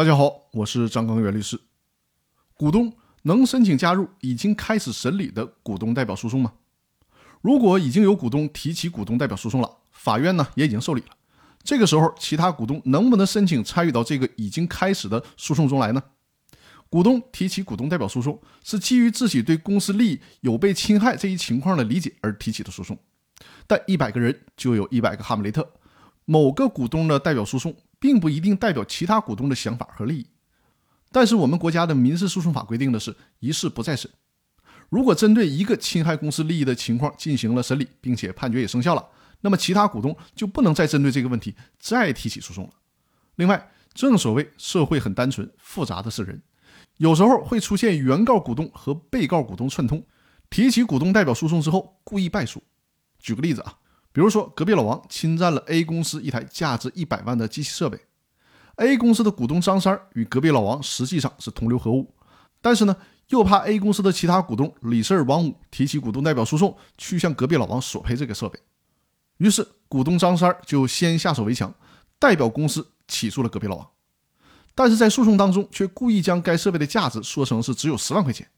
大家好，我是张刚元律师。股东能申请加入已经开始审理的股东代表诉讼吗？如果已经有股东提起股东代表诉讼了，法院呢也已经受理了，这个时候其他股东能不能申请参与到这个已经开始的诉讼中来呢？股东提起股东代表诉讼是基于自己对公司利益有被侵害这一情况的理解而提起的诉讼，但一百个人就有一百个哈姆雷特，某个股东的代表诉讼。并不一定代表其他股东的想法和利益，但是我们国家的民事诉讼法规定的是一事不再审。如果针对一个侵害公司利益的情况进行了审理，并且判决也生效了，那么其他股东就不能再针对这个问题再提起诉讼了。另外，正所谓社会很单纯，复杂的是人，有时候会出现原告股东和被告股东串通，提起股东代表诉讼之后故意败诉。举个例子啊。比如说，隔壁老王侵占了 A 公司一台价值一百万的机器设备，A 公司的股东张三与隔壁老王实际上是同流合污，但是呢，又怕 A 公司的其他股东李四、王五提起股东代表诉讼，去向隔壁老王索赔这个设备，于是股东张三就先下手为强，代表公司起诉了隔壁老王，但是在诉讼当中却故意将该设备的价值说成是只有十万块钱，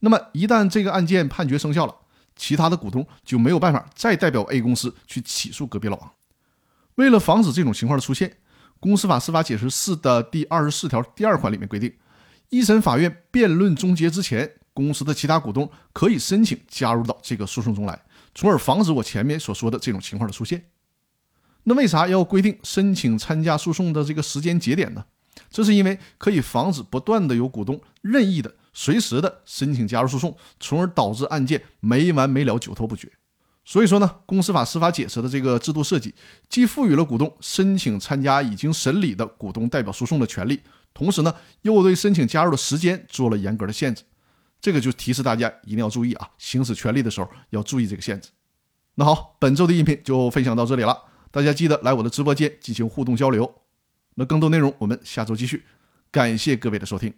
那么一旦这个案件判决生效了。其他的股东就没有办法再代表 A 公司去起诉隔壁老王。为了防止这种情况的出现，《公司法司法解释四》的第二十四条第二款里面规定，一审法院辩论终结之前，公司的其他股东可以申请加入到这个诉讼中来，从而防止我前面所说的这种情况的出现。那为啥要规定申请参加诉讼的这个时间节点呢？这是因为可以防止不断的有股东任意的。随时的申请加入诉讼，从而导致案件没完没了、久拖不决。所以说呢，公司法司法解释的这个制度设计，既赋予了股东申请参加已经审理的股东代表诉讼的权利，同时呢，又对申请加入的时间做了严格的限制。这个就提示大家一定要注意啊，行使权利的时候要注意这个限制。那好，本周的音频就分享到这里了，大家记得来我的直播间进行互动交流。那更多内容我们下周继续，感谢各位的收听。